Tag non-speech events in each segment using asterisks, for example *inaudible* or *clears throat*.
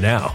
now.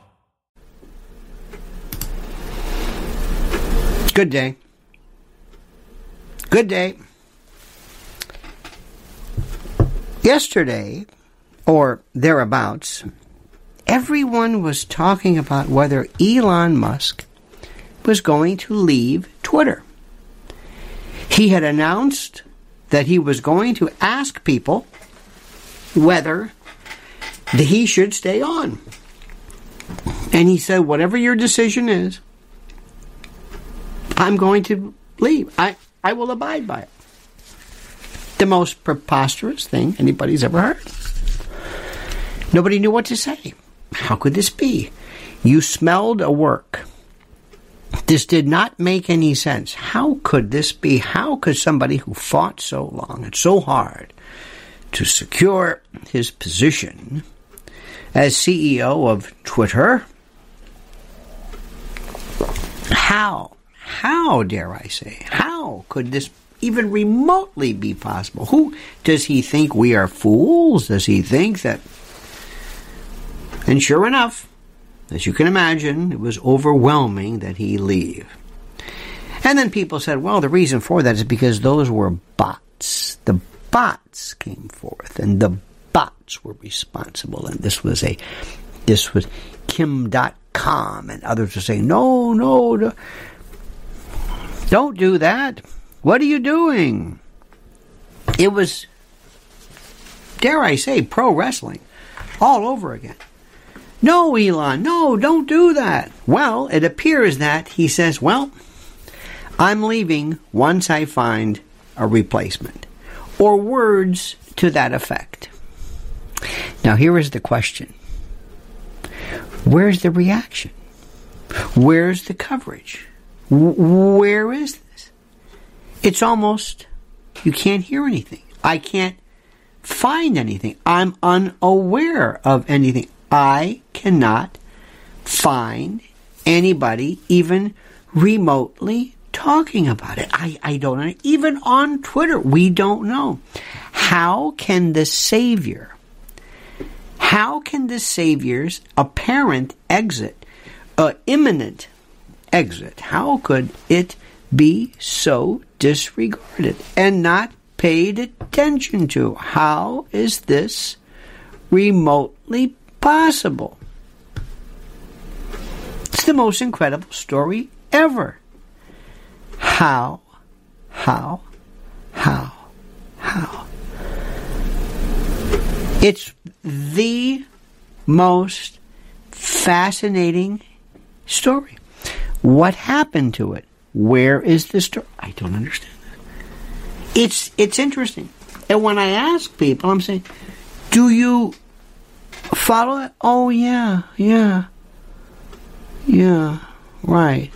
Good day. Good day. Yesterday, or thereabouts, everyone was talking about whether Elon Musk was going to leave Twitter. He had announced that he was going to ask people whether he should stay on. And he said, whatever your decision is, I'm going to leave. I, I will abide by it. The most preposterous thing anybody's ever heard. Nobody knew what to say. How could this be? You smelled a work. This did not make any sense. How could this be? How could somebody who fought so long and so hard to secure his position as CEO of Twitter. How, how dare I say, how could this even remotely be possible? Who does he think we are fools? Does he think that? And sure enough, as you can imagine, it was overwhelming that he leave. And then people said, well, the reason for that is because those were bots. The bots came forth, and the bots were responsible. And this was a, this was Kim Dotcom, and others were saying, no, no, no, don't do that. What are you doing? It was, dare I say, pro wrestling all over again. No, Elon, no, don't do that. Well, it appears that he says, well, I'm leaving once I find a replacement. Or words to that effect. Now, here is the question Where's the reaction? Where's the coverage? Where is this? It's almost, you can't hear anything. I can't find anything. I'm unaware of anything. I cannot find anybody even remotely talking about it. I, I don't. Even on Twitter, we don't know. How can the Savior, how can the Savior's apparent exit, uh, imminent exit, how could it be so disregarded and not paid attention to? How is this remotely possible? It's the most incredible story ever. How, how, how, how? It's the most fascinating story. What happened to it? Where is the story? I don't understand that. It's it's interesting. And when I ask people, I'm saying, "Do you follow it?" Oh yeah, yeah, yeah, right.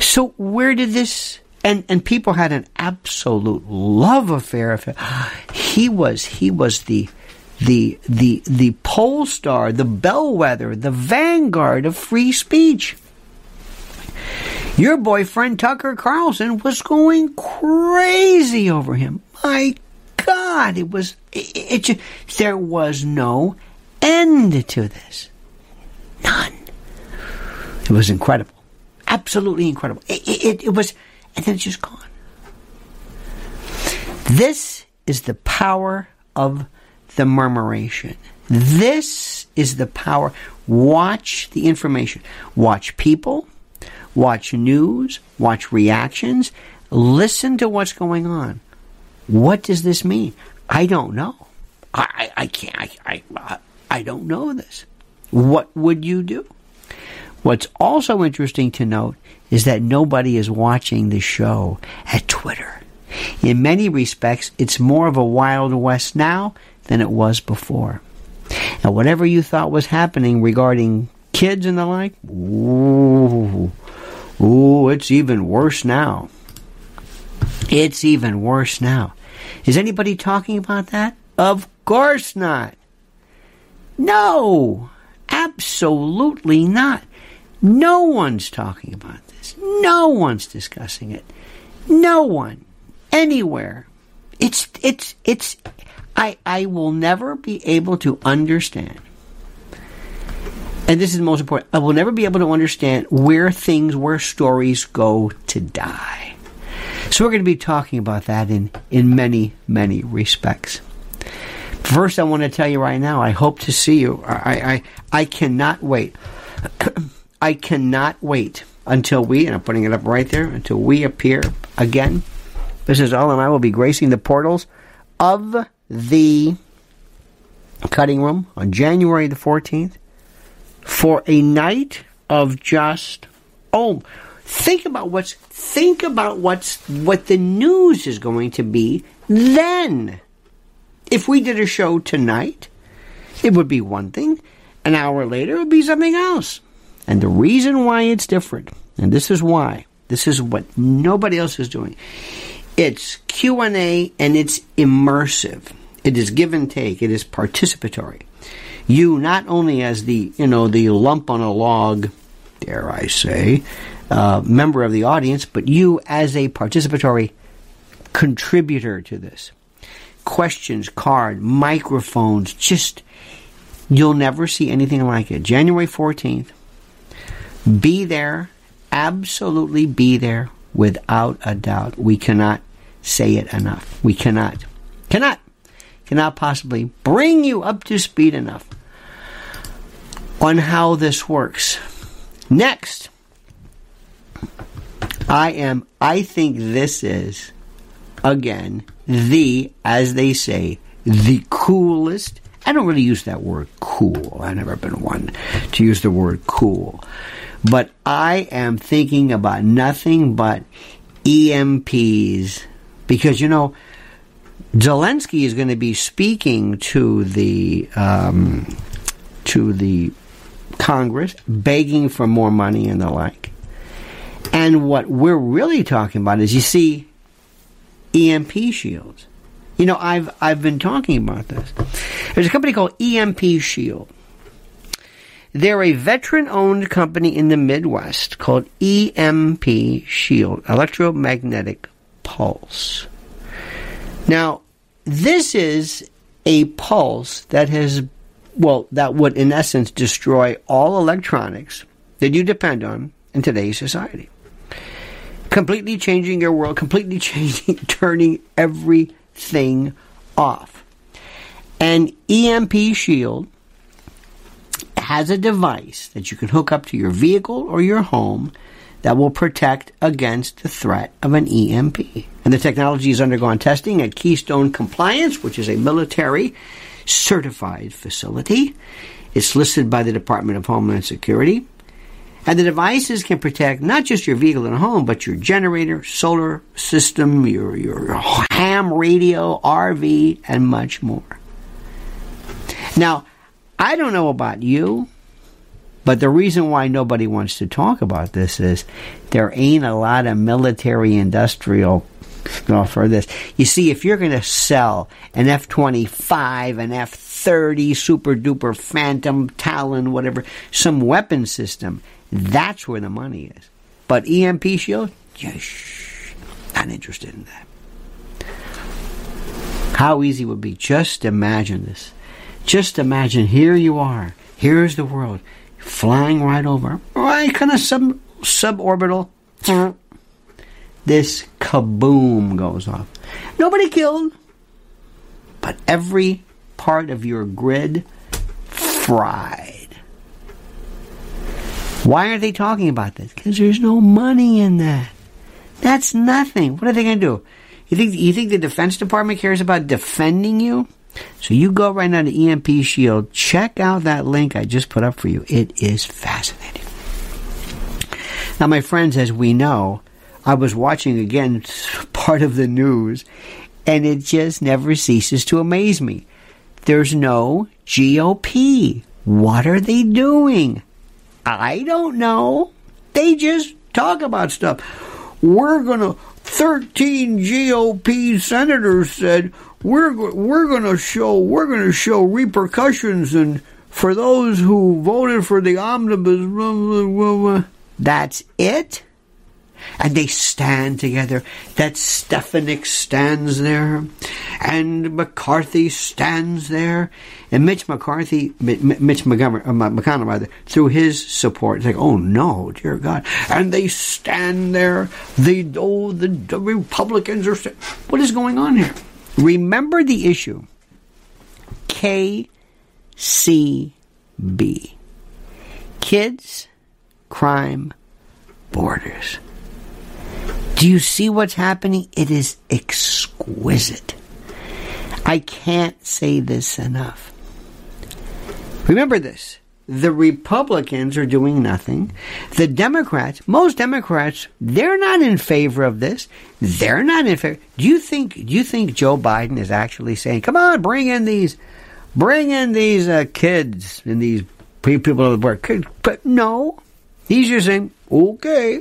So where did this and and people had an absolute love affair of him. He was he was the the the the pole star, the bellwether, the vanguard of free speech. Your boyfriend Tucker Carlson was going crazy over him. My God, it was it, it, there was no end to this. None. It was incredible absolutely incredible. It, it, it, was, and then it's just gone. This is the power of the murmuration. This is the power. Watch the information. Watch people. Watch news. Watch reactions. Listen to what's going on. What does this mean? I don't know. I, I, I can't. I, I, I don't know this. What would you do? What's also interesting to note is that nobody is watching the show at Twitter. In many respects, it's more of a Wild West now than it was before. And whatever you thought was happening regarding kids and the like, ooh, ooh, it's even worse now. It's even worse now. Is anybody talking about that? Of course not. No, absolutely not. No one's talking about this. No one's discussing it. No one. Anywhere. It's, it's, it's, I, I will never be able to understand. And this is the most important. I will never be able to understand where things, where stories go to die. So we're going to be talking about that in, in many, many respects. First, I want to tell you right now, I hope to see you. I, I, I cannot wait. *clears throat* I cannot wait until we, and I'm putting it up right there, until we appear again. This is all, and I will be gracing the portals of the cutting room on January the 14th for a night of just, oh, think about what's, think about what's, what the news is going to be then. If we did a show tonight, it would be one thing. An hour later, it would be something else. And the reason why it's different, and this is why, this is what nobody else is doing. It's Q&A and it's immersive. It is give and take. It is participatory. You not only as the you know the lump on a log, dare I say, uh, member of the audience, but you as a participatory contributor to this. Questions, card, microphones, just you'll never see anything like it. January 14th. Be there, absolutely be there without a doubt. We cannot say it enough. We cannot, cannot, cannot possibly bring you up to speed enough on how this works. Next, I am, I think this is, again, the, as they say, the coolest. I don't really use that word cool. I've never been one to use the word cool. But I am thinking about nothing but EMPs because, you know, Zelensky is going to be speaking to the um, to the Congress, begging for more money and the like. And what we're really talking about is, you see, EMP shields. You know, I've I've been talking about this. There's a company called EMP Shield. They're a veteran-owned company in the Midwest called EMP Shield, electromagnetic pulse. Now, this is a pulse that has, well, that would in essence destroy all electronics that you depend on in today's society. Completely changing your world, completely *laughs* changing, turning everything off. An EMP shield has a device that you can hook up to your vehicle or your home that will protect against the threat of an EMP. And the technology has undergone testing at Keystone Compliance, which is a military certified facility. It's listed by the Department of Homeland Security. And the devices can protect not just your vehicle and home, but your generator, solar system, your, your ham radio, RV, and much more. Now, I don't know about you, but the reason why nobody wants to talk about this is there ain't a lot of military industrial stuff for this. You see, if you're going to sell an F 25, an F 30, super duper Phantom, Talon, whatever, some weapon system, that's where the money is. But EMP shield, yes, not interested in that. How easy would be just imagine this. Just imagine here you are. Here's the world flying right over, right kind of sub suborbital. This kaboom goes off. Nobody killed, but every part of your grid fried. Why aren't they talking about this? Because there's no money in that. That's nothing. What are they going to do? You think you think the Defense Department cares about defending you? So you go right now to EMP Shield, check out that link I just put up for you. It is fascinating. Now, my friends, as we know, I was watching again *laughs* part of the news, and it just never ceases to amaze me. There's no GOP. What are they doing? I don't know. They just talk about stuff. We're going to, 13 GOP senators said, we're we're going to show we're going to show repercussions and for those who voted for the omnibus that's it? And they stand together. That Stefanik stands there. And McCarthy stands there. And Mitch McCarthy Mitch Montgomery uh, McConnell rather through his support it's like oh no dear god. And they stand there. They oh the, the Republicans are st- what is going on here Remember the issue KCB. Kids, crime, borders. Do you see what's happening? It is exquisite. I can't say this enough. Remember this the Republicans are doing nothing. The Democrats, most Democrats, they're not in favor of this. They're not in favor. Do you think? Do you think Joe Biden is actually saying, "Come on, bring in these, bring in these uh, kids and these people of the work"? But no, he's just saying, "Okay."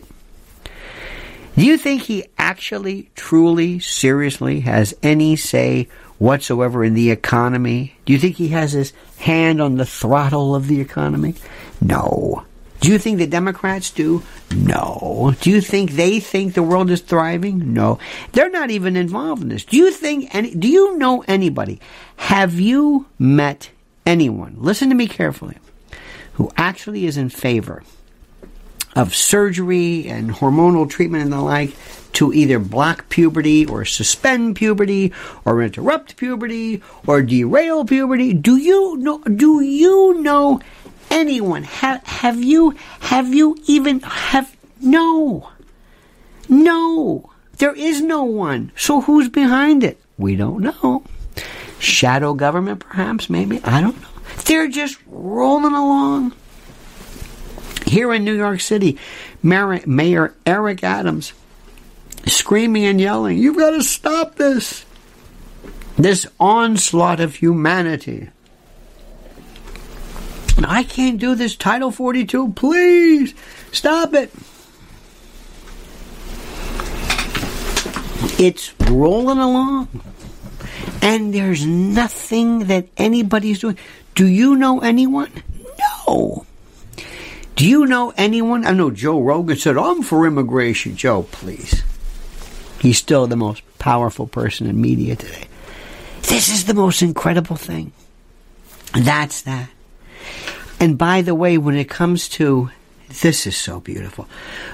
Do you think he actually, truly, seriously has any say whatsoever in the economy? Do you think he has his hand on the throttle of the economy? No. Do you think the Democrats do? No. Do you think they think the world is thriving? No. They're not even involved in this. Do you think any, do you know anybody? Have you met anyone? Listen to me carefully. Who actually is in favor of surgery and hormonal treatment and the like to either block puberty or suspend puberty or interrupt puberty or derail puberty. Do you know do you know anyone? Have have you have you even have no. No. There is no one. So who's behind it? We don't know. Shadow government perhaps maybe? I don't know. They're just rolling along here in new york city mayor, mayor eric adams screaming and yelling, You've got to stop this! This onslaught of humanity. I can't do this Title 42. Please stop it. It's rolling along. And there's nothing that anybody's doing. Do you know anyone? No. Do you know anyone? I know Joe Rogan said, I'm for immigration. Joe, please. He's still the most powerful person in media today. This is the most incredible thing. That's that. And by the way, when it comes to this is so beautiful.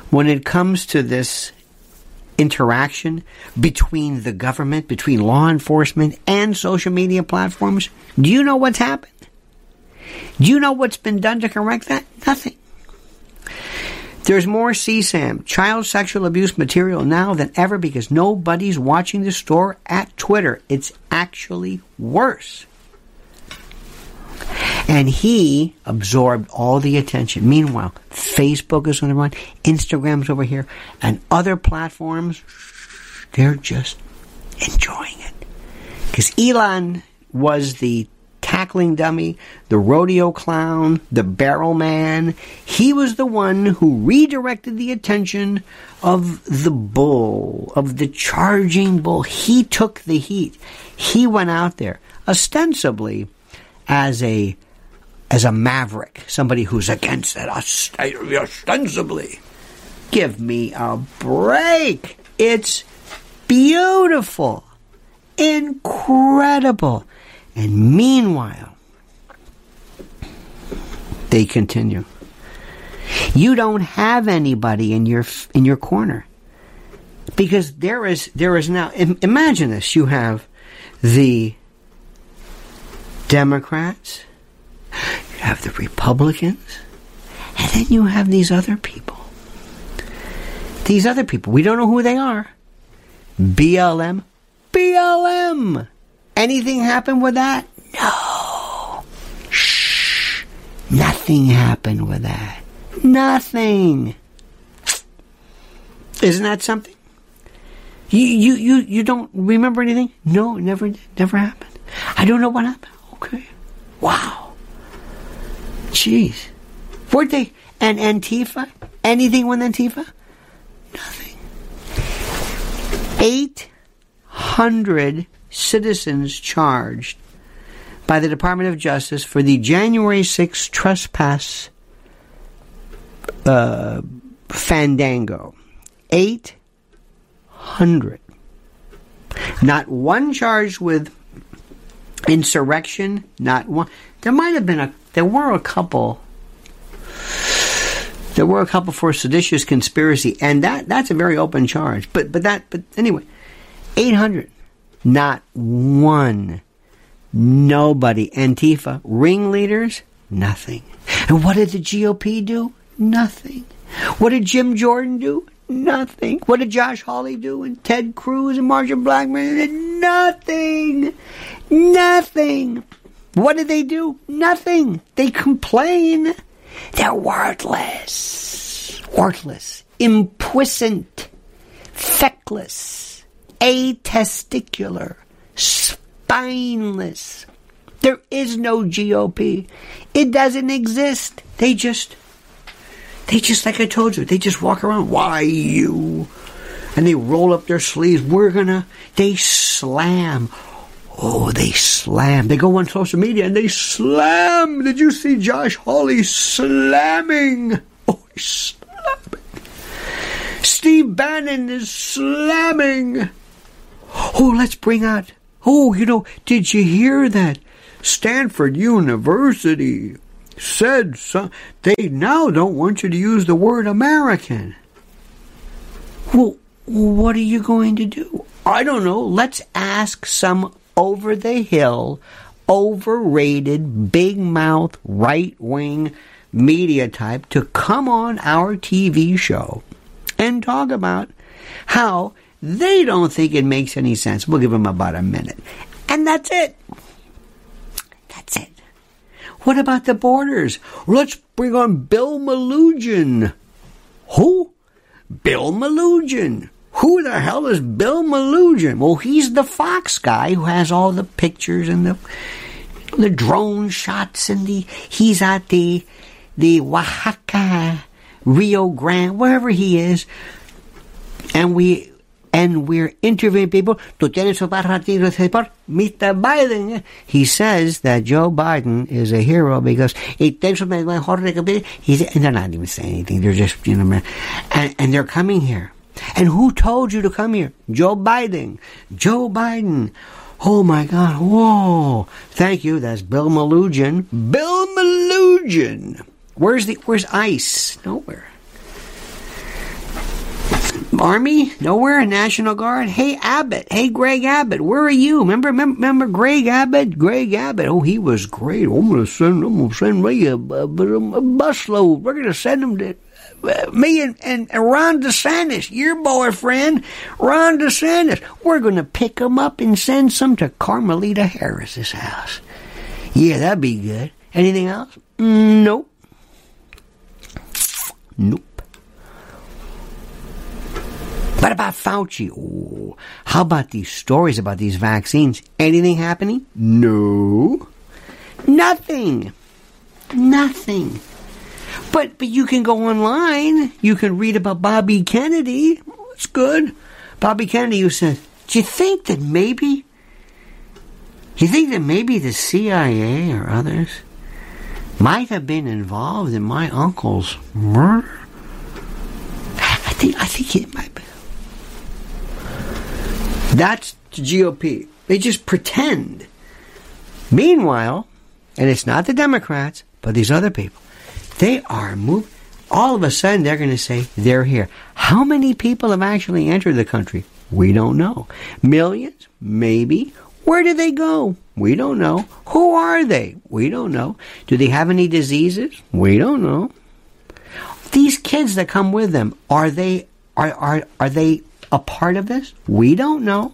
When it comes to this interaction between the government, between law enforcement and social media platforms, do you know what's happened? Do you know what's been done to correct that? Nothing. There's more CSAM, child sexual abuse material now than ever because nobody's watching the store at Twitter. It's actually worse. And he absorbed all the attention. Meanwhile, Facebook is on the run, Instagram's over here, and other platforms, they're just enjoying it. Because Elon was the tackling dummy, the rodeo clown, the barrel man. He was the one who redirected the attention of the bull, of the charging bull. He took the heat. He went out there ostensibly as a as a maverick, somebody who's against it ostensibly. Give me a break. It's beautiful. Incredible. And meanwhile, they continue. You don't have anybody in your in your corner because there is there is now. Imagine this: you have the Democrats, you have the Republicans, and then you have these other people. These other people, we don't know who they are. BLM, BLM. Anything happen with that? No. Shh. Nothing happened with that. Nothing. Isn't that something? You you you you don't remember anything? No, never never happened. I don't know what happened. Okay. Wow. Jeez. Weren't they and Antifa? Anything with Antifa? Nothing. Eight hundred citizens charged by the Department of Justice for the January 6 trespass uh, fandango. 800. Not one charged with insurrection, not one. There might have been a, there were a couple. There were a couple for seditious conspiracy, and that that's a very open charge. But but that but anyway, eight hundred. Not one. Nobody. Antifa. Ringleaders? Nothing. And what did the GOP do? Nothing. What did Jim Jordan do? Nothing. What did Josh Hawley do? And Ted Cruz and Marjorie Marsha did Nothing. Nothing. What did they do? Nothing. They complain. They're worthless. Worthless. Impuissant. Feckless atesticular, spineless. There is no GOP. It doesn't exist. They just, they just, like I told you, they just walk around. Why you? And they roll up their sleeves. We're gonna, they slam. Oh, they slam. They go on social media and they slam. Did you see Josh Hawley slamming? Oh, slamming. Steve Bannon is slamming. Oh, let's bring out. Oh, you know, did you hear that? Stanford University said so, they now don't want you to use the word American. Well, what are you going to do? I don't know. Let's ask some over the hill, overrated, big mouth, right wing media type to come on our TV show and talk about how they don't think it makes any sense. We'll give them about a minute. And that's it. That's it. What about the borders? Let's bring on Bill Melugin. Who? Bill Melugin. Who the hell is Bill Melugin? Well, he's the Fox guy who has all the pictures and the the drone shots and the he's at the the Oaxaca, Rio Grande, wherever he is, and we and we're interviewing people. To tell you so far. Mr. Biden, he says that Joe Biden is a hero because he takes him mejor recompensa. he's and they're not even saying anything. They're just you know, and, and they're coming here. And who told you to come here? Joe Biden. Joe Biden. Oh my God. Whoa. Thank you. That's Bill Melugin. Bill Melugin. Where's the, where's ICE? Nowhere. Army? Nowhere. National Guard? Hey, Abbott. Hey, Greg Abbott. Where are you? Remember, remember, remember Greg Abbott? Greg Abbott. Oh, he was great. I'm to send, I'm to send me a, a, a busload. We're to send him to uh, me and, and, and Ron DeSantis, your boyfriend, Ron DeSantis, we're going to pick him up and send some to Carmelita Harris's house. Yeah, that'd be good. Anything else? Nope. Nope. What about Fauci? How about these stories about these vaccines? Anything happening? No. Nothing. Nothing. But but you can go online. You can read about Bobby Kennedy. It's good. Bobby Kennedy who said, Do you think that maybe you think that maybe the CIA or others might have been involved in my uncle's murder? I think I think it might be. That's the GOP. They just pretend. Meanwhile, and it's not the Democrats, but these other people, they are moving. All of a sudden, they're going to say they're here. How many people have actually entered the country? We don't know. Millions? Maybe. Where do they go? We don't know. Who are they? We don't know. Do they have any diseases? We don't know. These kids that come with them, are they are are are they a part of this? We don't know.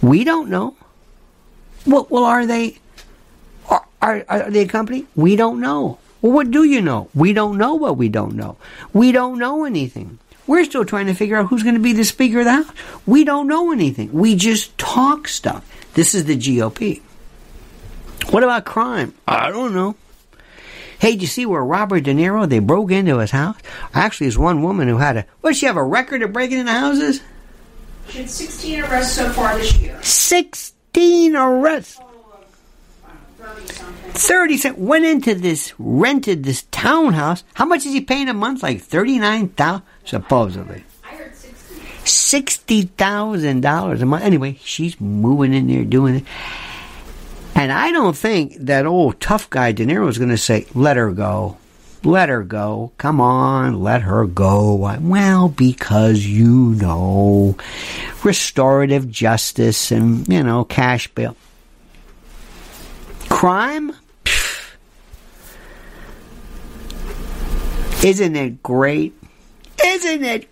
We don't know. Well, well are they are, are, are they a company? We don't know. Well, what do you know? We don't know what we don't know. We don't know anything. We're still trying to figure out who's going to be the Speaker of the House. We don't know anything. We just talk stuff. This is the GOP. What about crime? I don't know. Hey, did you see where Robert De Niro, they broke into his house? Actually, there's one woman who had a, what, does she have a record of breaking into houses? She had 16 arrests so far this year. 16 arrests. 30 cents. Went into this, rented this townhouse. How much is he paying a month? Like 39000 supposedly. I heard 60. $60,000 a month. Anyway, she's moving in there doing it. And I don't think that old tough guy De Niro is going to say, let her go. Let her go. Come on, let her go. Well, because you know, restorative justice and, you know, cash bail. Crime? Pfft. Isn't it great? Isn't it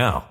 now.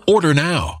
Order now.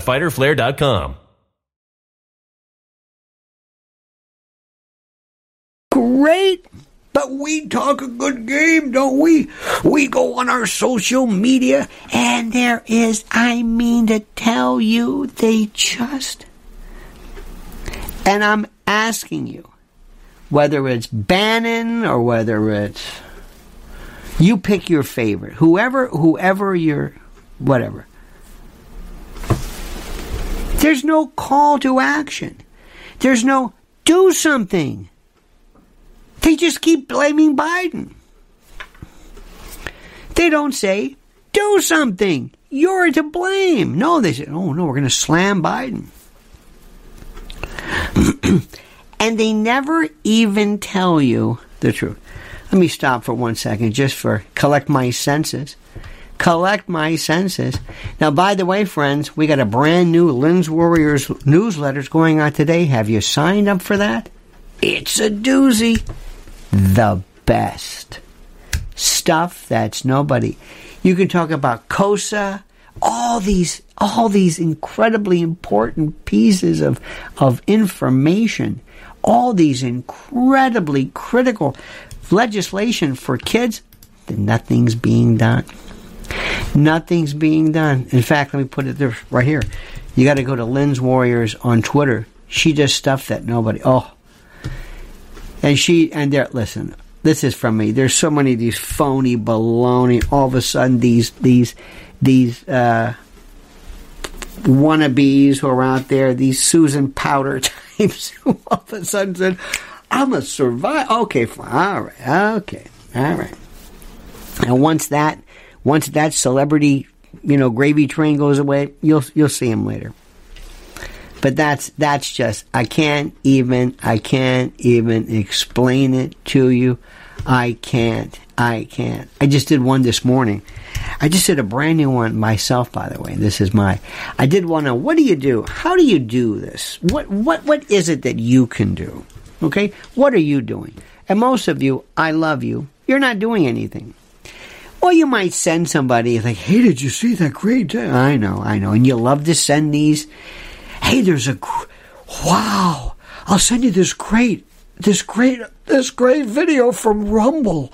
www.fighterflare.com. Great. But we talk a good game, don't we? We go on our social media, and there is, I mean to tell you, they just. And I'm asking you, whether it's Bannon or whether it's. You pick your favorite. Whoever, whoever you're, whatever. There's no call to action. There's no do something. They just keep blaming Biden. They don't say, do something. You're to blame. No, they say, oh no, we're going to slam Biden. *clears throat* and they never even tell you the truth. Let me stop for one second just for collect my senses. Collect my senses. Now, by the way, friends, we got a brand new Lynn's Warriors newsletters going on today. Have you signed up for that? It's a doozy the best. Stuff that's nobody. You can talk about KOSA, all these all these incredibly important pieces of of information, all these incredibly critical legislation for kids, then nothing's being done. Nothing's being done. In fact, let me put it there right here. You got to go to Lynn's Warriors on Twitter. She does stuff that nobody. Oh, and she and there. Listen, this is from me. There's so many of these phony baloney. All of a sudden, these these these uh, wannabes who are out there, these Susan Powder *laughs* types, who all of a sudden said, "I'm a survivor." Okay, fine. All right. Okay. All right. And once that once that celebrity, you know, gravy train goes away, you'll you'll see him later. But that's that's just I can't even I can't even explain it to you. I can't. I can't. I just did one this morning. I just did a brand new one myself, by the way. This is my. I did one on what do you do? How do you do this? What what what is it that you can do? Okay, what are you doing? And most of you, I love you. You're not doing anything. Or you might send somebody like, "Hey, did you see that great?" Day? I know, I know, and you love to send these. Hey, there's a wow! I'll send you this great, this great, this great video from Rumble.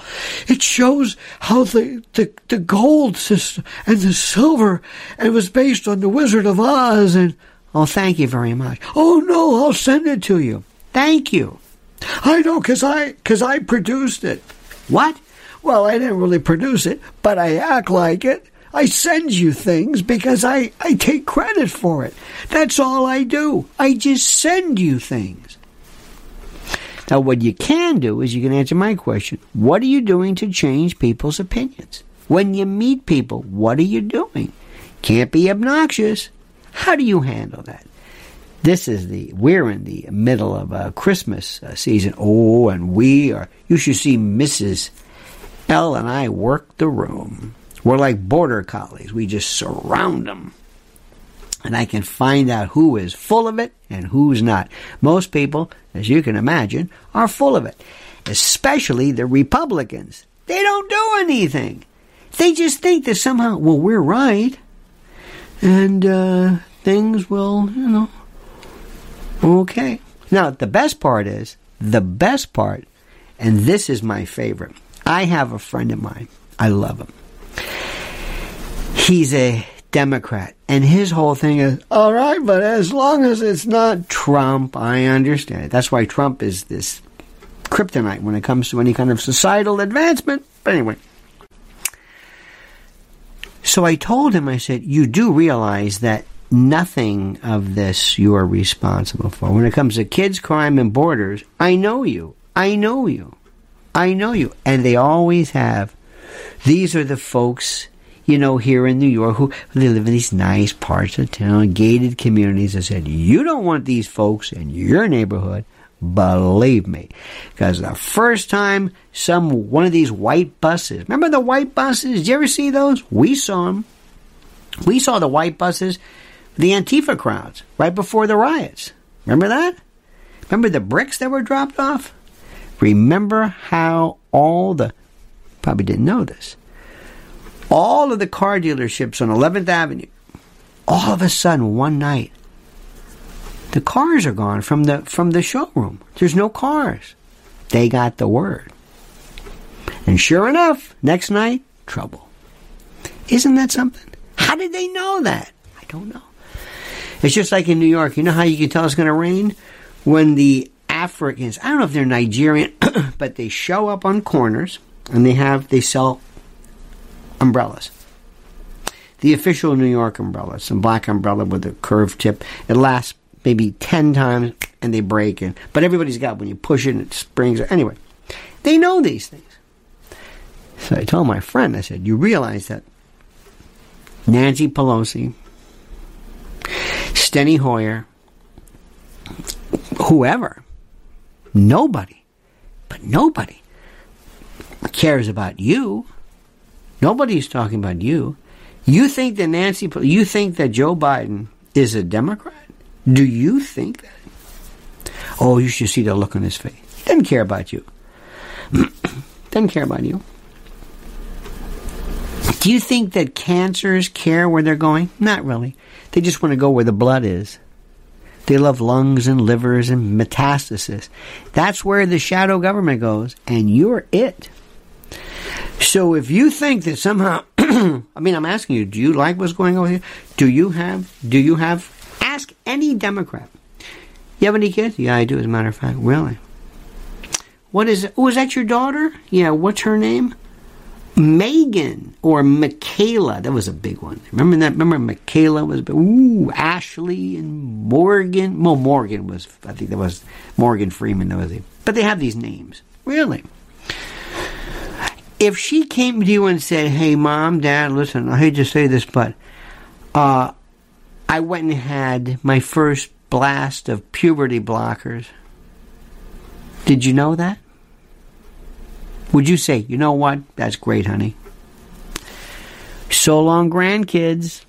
It shows how the the, the gold system and the silver, and it was based on the Wizard of Oz. And oh, thank you very much. Oh no, I'll send it to you. Thank you. I know, cause I, cause I produced it. What? Well, I didn't really produce it, but I act like it. I send you things because I, I take credit for it. That's all I do. I just send you things. Now, what you can do is you can answer my question. What are you doing to change people's opinions? When you meet people, what are you doing? Can't be obnoxious. How do you handle that? This is the, we're in the middle of a Christmas uh, season. Oh, and we are, you should see Mrs. L and I work the room. We're like border collies. We just surround them. And I can find out who is full of it and who's not. Most people, as you can imagine, are full of it. Especially the Republicans. They don't do anything. They just think that somehow, well, we're right. And uh, things will, you know, okay. Now, the best part is, the best part, and this is my favorite. I have a friend of mine. I love him. He's a Democrat. And his whole thing is, all right, but as long as it's not Trump, I understand it. That's why Trump is this kryptonite when it comes to any kind of societal advancement. But anyway. So I told him, I said, you do realize that nothing of this you are responsible for. When it comes to kids, crime, and borders, I know you. I know you. I know you. And they always have. These are the folks, you know, here in New York who they live in these nice parts of town, gated communities. I said, you don't want these folks in your neighborhood. Believe me. Because the first time some, one of these white buses, remember the white buses? Did you ever see those? We saw them. We saw the white buses, the Antifa crowds, right before the riots. Remember that? Remember the bricks that were dropped off? Remember how all the, probably didn't know this, all of the car dealerships on 11th Avenue, all of a sudden one night, the cars are gone from the from the showroom. There's no cars. They got the word. And sure enough, next night, trouble. Isn't that something? How did they know that? I don't know. It's just like in New York. You know how you can tell it's going to rain? When the Africans, I don't know if they're Nigerian, *coughs* but they show up on corners and they have, they sell umbrellas. The official New York umbrella, some black umbrella with a curved tip. It lasts maybe 10 times and they break in. But everybody's got when you push it, it springs. Anyway, they know these things. So I told my friend, I said, you realize that Nancy Pelosi, Steny Hoyer, whoever, nobody, but nobody cares about you. Nobody's talking about you. You think that Nancy, you think that Joe Biden is a Democrat? Do you think that? Oh, you should see the look on his face. He doesn't care about you. *clears throat* doesn't care about you. Do you think that cancers care where they're going? Not really. They just want to go where the blood is. They love lungs and livers and metastasis. That's where the shadow government goes, and you're it. So if you think that somehow, *clears throat* I mean, I'm asking you, do you like what's going on here? Do you have, do you have, ask any Democrat. You have any kids? Yeah, I do, as a matter of fact. Really? What is it? Oh, is that your daughter? Yeah, what's her name? Megan or Michaela. That was a big one. Remember that? Remember Michaela was, ooh, Ashley and Morgan. Well, Morgan was, I think that was Morgan Freeman. That was it. But they have these names. Really? If she came to you and said, hey, mom, dad, listen, I hate to say this, but uh, I went and had my first blast of puberty blockers. Did you know that? Would you say, you know what? That's great, honey. So long, grandkids.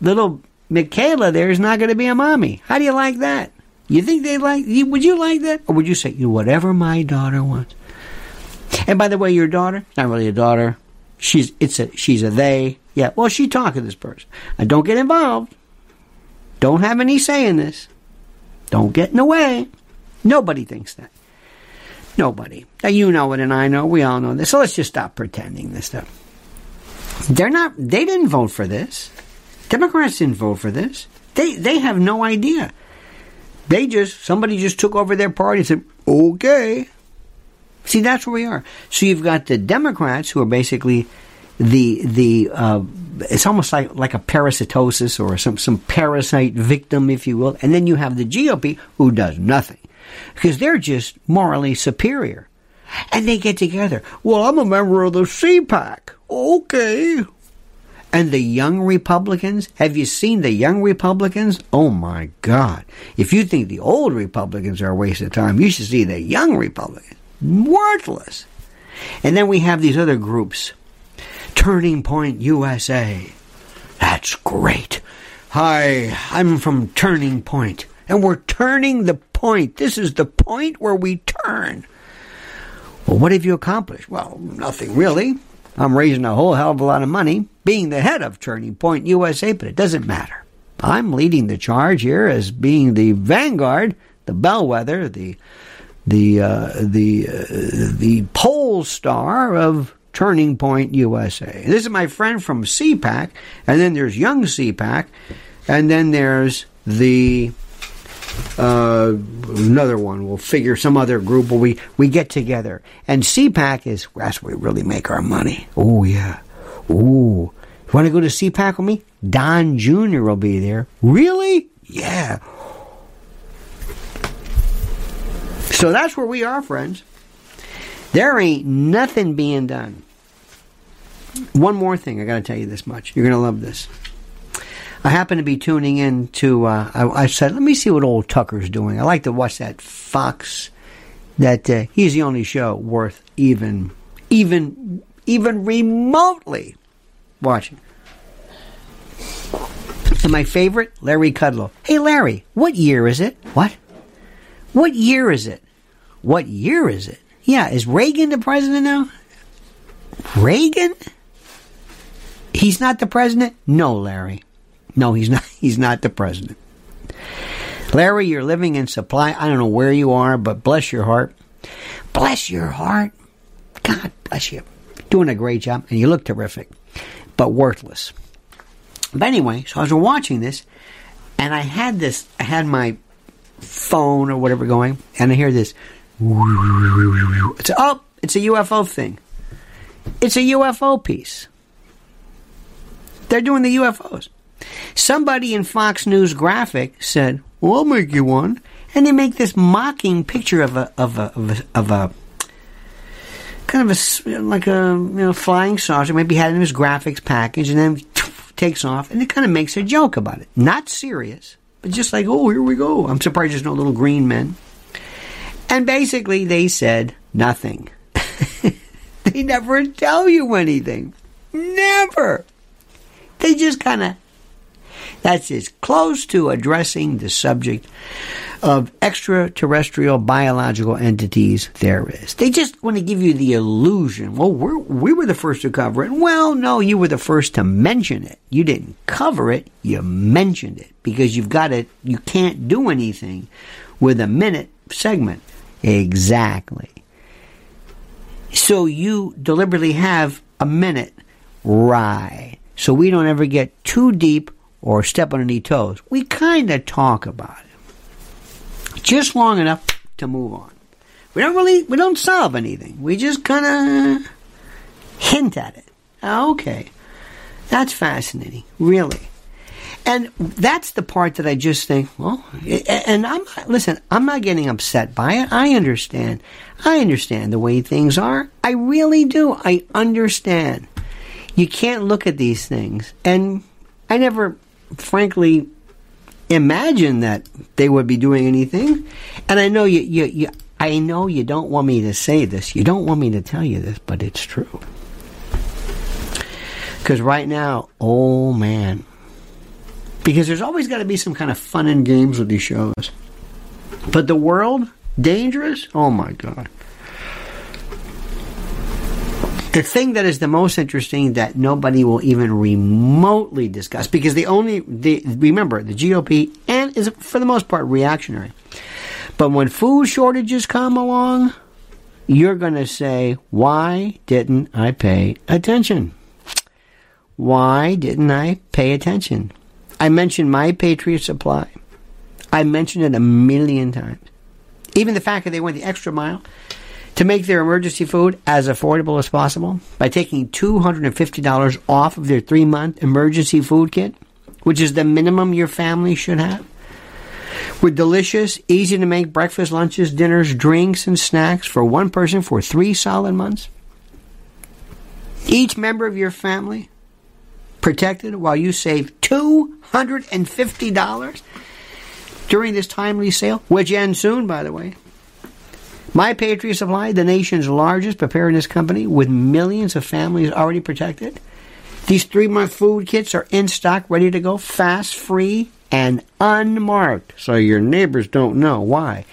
Little Michaela there is not going to be a mommy. How do you like that? You think they like? Would you like that, or would you say you whatever my daughter wants? And by the way, your daughter, not really a daughter. She's it's a she's a they. Yeah. Well, she talking to this person. And don't get involved. Don't have any say in this. Don't get in the way. Nobody thinks that. Nobody. Now you know it, and I know. We all know this. So let's just stop pretending this stuff. They're not. They didn't vote for this. Democrats didn't vote for this. They they have no idea. They just somebody just took over their party and said, "Okay." See, that's where we are. So you've got the Democrats who are basically the the uh, it's almost like like a parasitosis or some some parasite victim, if you will, and then you have the GOP who does nothing because they're just morally superior, and they get together. Well, I'm a member of the CPAC. Okay. And the young Republicans, have you seen the young Republicans? Oh my God. If you think the old Republicans are a waste of time, you should see the young Republicans. Worthless. And then we have these other groups Turning Point USA. That's great. Hi, I'm from Turning Point, and we're turning the point. This is the point where we turn. Well, what have you accomplished? Well, nothing really. I'm raising a whole hell of a lot of money, being the head of Turning Point USA, but it doesn't matter. I'm leading the charge here as being the vanguard, the bellwether, the the uh, the uh, the pole star of Turning Point USA. This is my friend from CPAC, and then there's Young CPAC, and then there's the uh, another one. We'll figure some other group we, we get together. And CPAC is that's where we really make our money. Oh yeah. Ooh. You want to go to CPAC with me? Don Jr. will be there. Really? Yeah. So that's where we are, friends. There ain't nothing being done. One more thing, I got to tell you this much. You're going to love this. I happened to be tuning in to. Uh, I, I, said, "Let me see what old Tucker's doing." I like to watch that Fox. That uh, he's the only show worth even, even, even remotely watching. And my favorite, Larry Kudlow. Hey, Larry, what year is it? What? What year is it? What year is it? Yeah, is Reagan the president now? Reagan? He's not the president? No, Larry. No, he's *laughs* not. He's not the president. Larry, you're living in supply. I don't know where you are, but bless your heart. Bless your heart. God bless you. Doing a great job, and you look terrific, but worthless. But anyway, so I was watching this, and I had this. I had my phone or whatever going, and I hear this. It's oh, it's a UFO thing. It's a UFO piece. They're doing the UFOs. Somebody in Fox News graphic said, "Well, I'll make you one," and they make this mocking picture of a of a of a, of a kind of a like a you know flying saucer. Maybe had in his graphics package, and then *laughs* takes off, and it kind of makes a joke about it. Not serious, but just like, "Oh, here we go." I'm surprised there's no little green men. And basically, they said nothing. *laughs* they never tell you anything. Never. They just kind of that's as close to addressing the subject of extraterrestrial biological entities there is. They just want to give you the illusion. Well, we're, we were the first to cover it. Well, no, you were the first to mention it. You didn't cover it, you mentioned it because you've got it. You can't do anything with a minute segment. Exactly. So you deliberately have a minute. Right. So we don't ever get too deep or step on any toes. We kind of talk about it. Just long enough to move on. We don't really, we don't solve anything. We just kind of hint at it. Ah, okay. That's fascinating. Really. And that's the part that I just think, well, and I'm, listen, I'm not getting upset by it. I understand. I understand the way things are. I really do. I understand. You can't look at these things. And I never frankly imagine that they would be doing anything. And I know you, you, you, I know you don't want me to say this. You don't want me to tell you this, but it's true. Because right now, oh man, because there's always got to be some kind of fun and games with these shows. But the world, dangerous? Oh my God. The thing that is the most interesting that nobody will even remotely discuss, because the only, the, remember, the GOP and is for the most part reactionary. But when food shortages come along, you're going to say, why didn't I pay attention? Why didn't I pay attention? I mentioned My Patriot Supply. I mentioned it a million times. Even the fact that they went the extra mile to make their emergency food as affordable as possible by taking $250 off of their three month emergency food kit, which is the minimum your family should have. With delicious, easy to make breakfast, lunches, dinners, drinks, and snacks for one person for three solid months. Each member of your family protected while you save $250 during this timely sale, which ends soon, by the way. My Patriot Supply, the nation's largest preparedness company with millions of families already protected. These three month food kits are in stock, ready to go, fast, free, and unmarked, so your neighbors don't know. Why?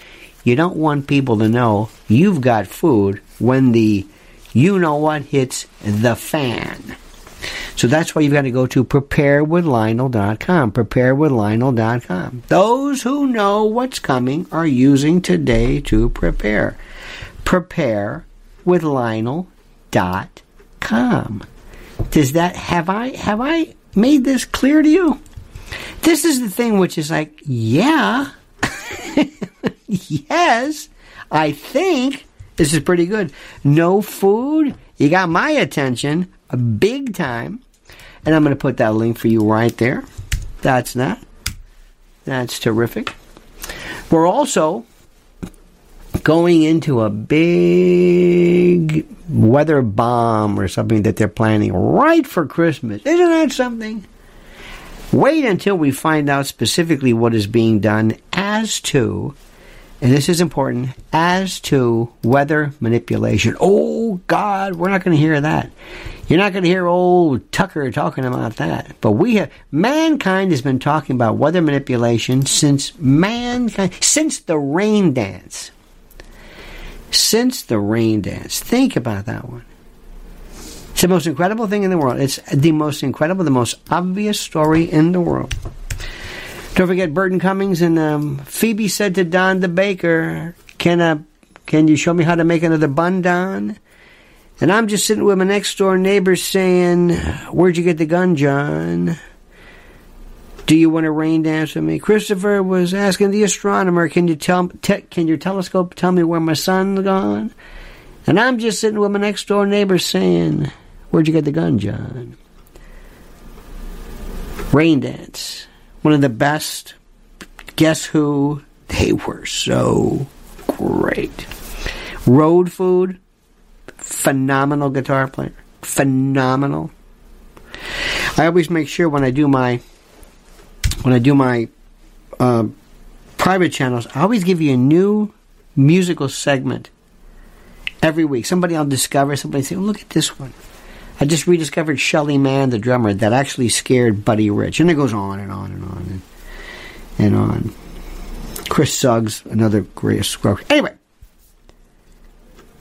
You don't want people to know you've got food when the you know what hits the fan. So that's why you've got to go to preparewithlionel.com. Preparewithlionel.com. Those who know what's coming are using today to prepare. Preparewithlionel.com. Does that have I have I made this clear to you? This is the thing which is like, yeah, *laughs* yes, I think this is pretty good. No food, you got my attention big time. And I'm going to put that link for you right there. That's that. That's terrific. We're also going into a big weather bomb or something that they're planning right for Christmas. Isn't that something? Wait until we find out specifically what is being done as to, and this is important, as to weather manipulation. Oh, God, we're not going to hear that. You're not going to hear old Tucker talking about that. But we have, mankind has been talking about weather manipulation since mankind, since the rain dance. Since the rain dance. Think about that one. It's the most incredible thing in the world. It's the most incredible, the most obvious story in the world. Don't forget Burton Cummings and um, Phoebe said to Don the baker, "Can uh, can you show me how to make another bun, Don?" And I'm just sitting with my next door neighbor saying, "Where'd you get the gun, John?" Do you want to rain dance with me? Christopher was asking the astronomer, "Can you tell? Te- can your telescope tell me where my sun's gone?" And I'm just sitting with my next door neighbor saying, Where'd you get the gun, John? Rain Dance. One of the best. Guess who? They were so great. Road Food. Phenomenal guitar player. Phenomenal. I always make sure when I do my when I do my uh, private channels, I always give you a new musical segment every week. Somebody I'll discover. Somebody say, oh, "Look at this one." I just rediscovered Shelly Manne, the drummer, that actually scared Buddy Rich. And it goes on and on and on and, and on. Chris Suggs, another great squirrel. Anyway,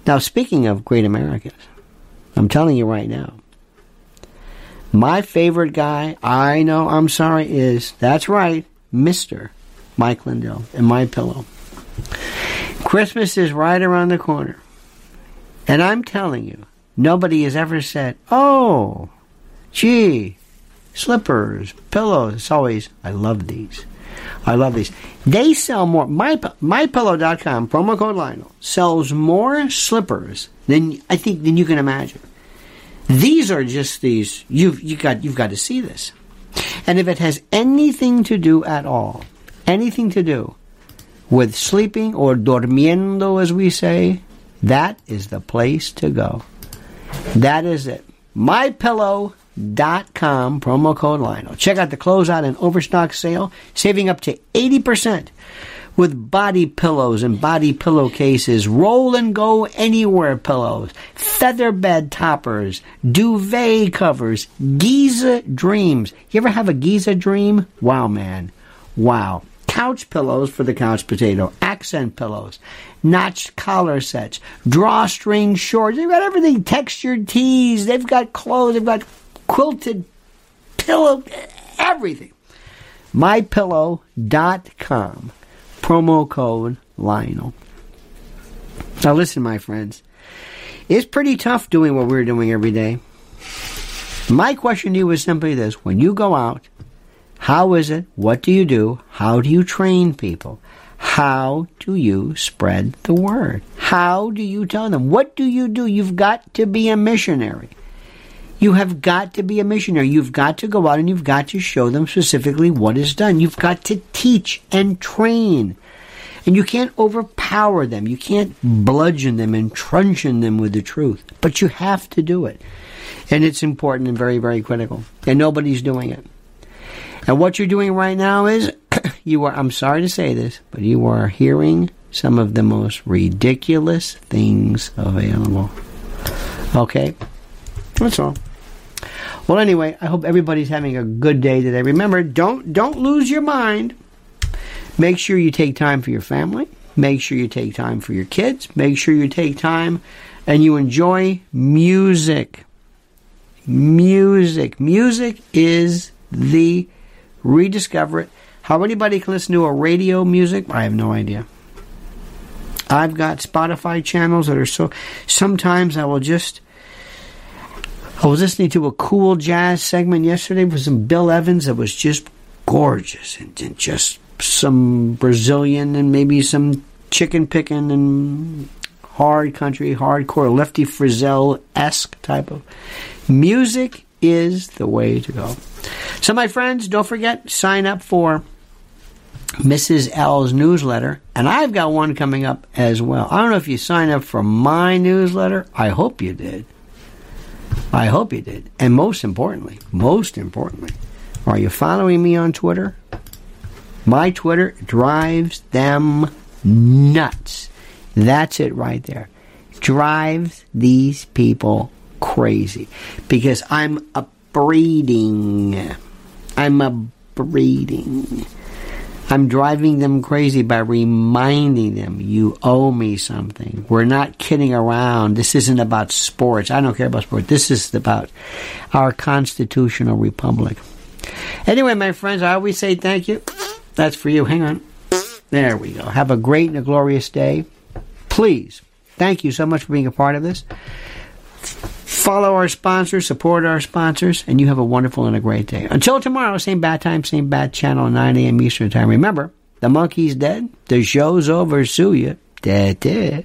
now speaking of great Americans, I'm telling you right now, my favorite guy, I know, I'm sorry, is, that's right, Mr. Mike Lindell and My Pillow. Christmas is right around the corner. And I'm telling you, Nobody has ever said, "Oh, gee, slippers, pillows." It's always, "I love these." I love these. They sell more. My mypillow.com promo code Lionel sells more slippers than I think than you can imagine. These are just these. You've you got you've got to see this. And if it has anything to do at all, anything to do with sleeping or dormiendo, as we say, that is the place to go. That is it. MyPillow.com, promo code Lionel. Check out the closeout and overstock sale, saving up to 80% with body pillows and body pillowcases, roll and go anywhere pillows, feather bed toppers, duvet covers, Giza dreams. You ever have a Giza dream? Wow, man. Wow. couch pillows for the couch potato, accent pillows, notched collar sets, drawstring shorts. They've got everything, textured tees. They've got clothes. They've got quilted pillow, everything. MyPillow.com. Promo code Lionel. Now listen, my friends. It's pretty tough doing what we're doing every day. My question to you is simply this. When you go out, how is it? What do you do? How do you train people? How do you spread the word? How do you tell them? What do you do? You've got to be a missionary. You have got to be a missionary. You've got to go out and you've got to show them specifically what is done. You've got to teach and train. And you can't overpower them. You can't bludgeon them and truncheon them with the truth. But you have to do it. And it's important and very, very critical. And nobody's doing it. And what you're doing right now is *coughs* you are, I'm sorry to say this, but you are hearing some of the most ridiculous things available. Okay? That's all. Well, anyway, I hope everybody's having a good day today. Remember, don't don't lose your mind. Make sure you take time for your family. Make sure you take time for your kids. Make sure you take time and you enjoy music. Music. Music is the rediscover it. How anybody can listen to a radio music? I have no idea. I've got Spotify channels that are so. Sometimes I will just. I was listening to a cool jazz segment yesterday with some Bill Evans that was just gorgeous and, and just some Brazilian and maybe some chicken picking and hard country, hardcore, Lefty Frizzell esque type of music is the way to go. So, my friends, don't forget sign up for Mrs. L's newsletter, and I've got one coming up as well. I don't know if you signed up for my newsletter. I hope you did. I hope you did. And most importantly, most importantly, are you following me on Twitter? My Twitter drives them nuts. That's it right there. Drives these people crazy because I'm a breeding. I'm a breeding. I'm driving them crazy by reminding them you owe me something. We're not kidding around. This isn't about sports. I don't care about sports. This is about our constitutional republic. Anyway, my friends, I always say thank you. That's for you. Hang on. There we go. Have a great and a glorious day. Please, thank you so much for being a part of this. Follow our sponsors, support our sponsors, and you have a wonderful and a great day. Until tomorrow, same bad time, same bad channel, 9 a.m. Eastern Time. Remember, the monkey's dead, the show's over, sue you. Dead, dead.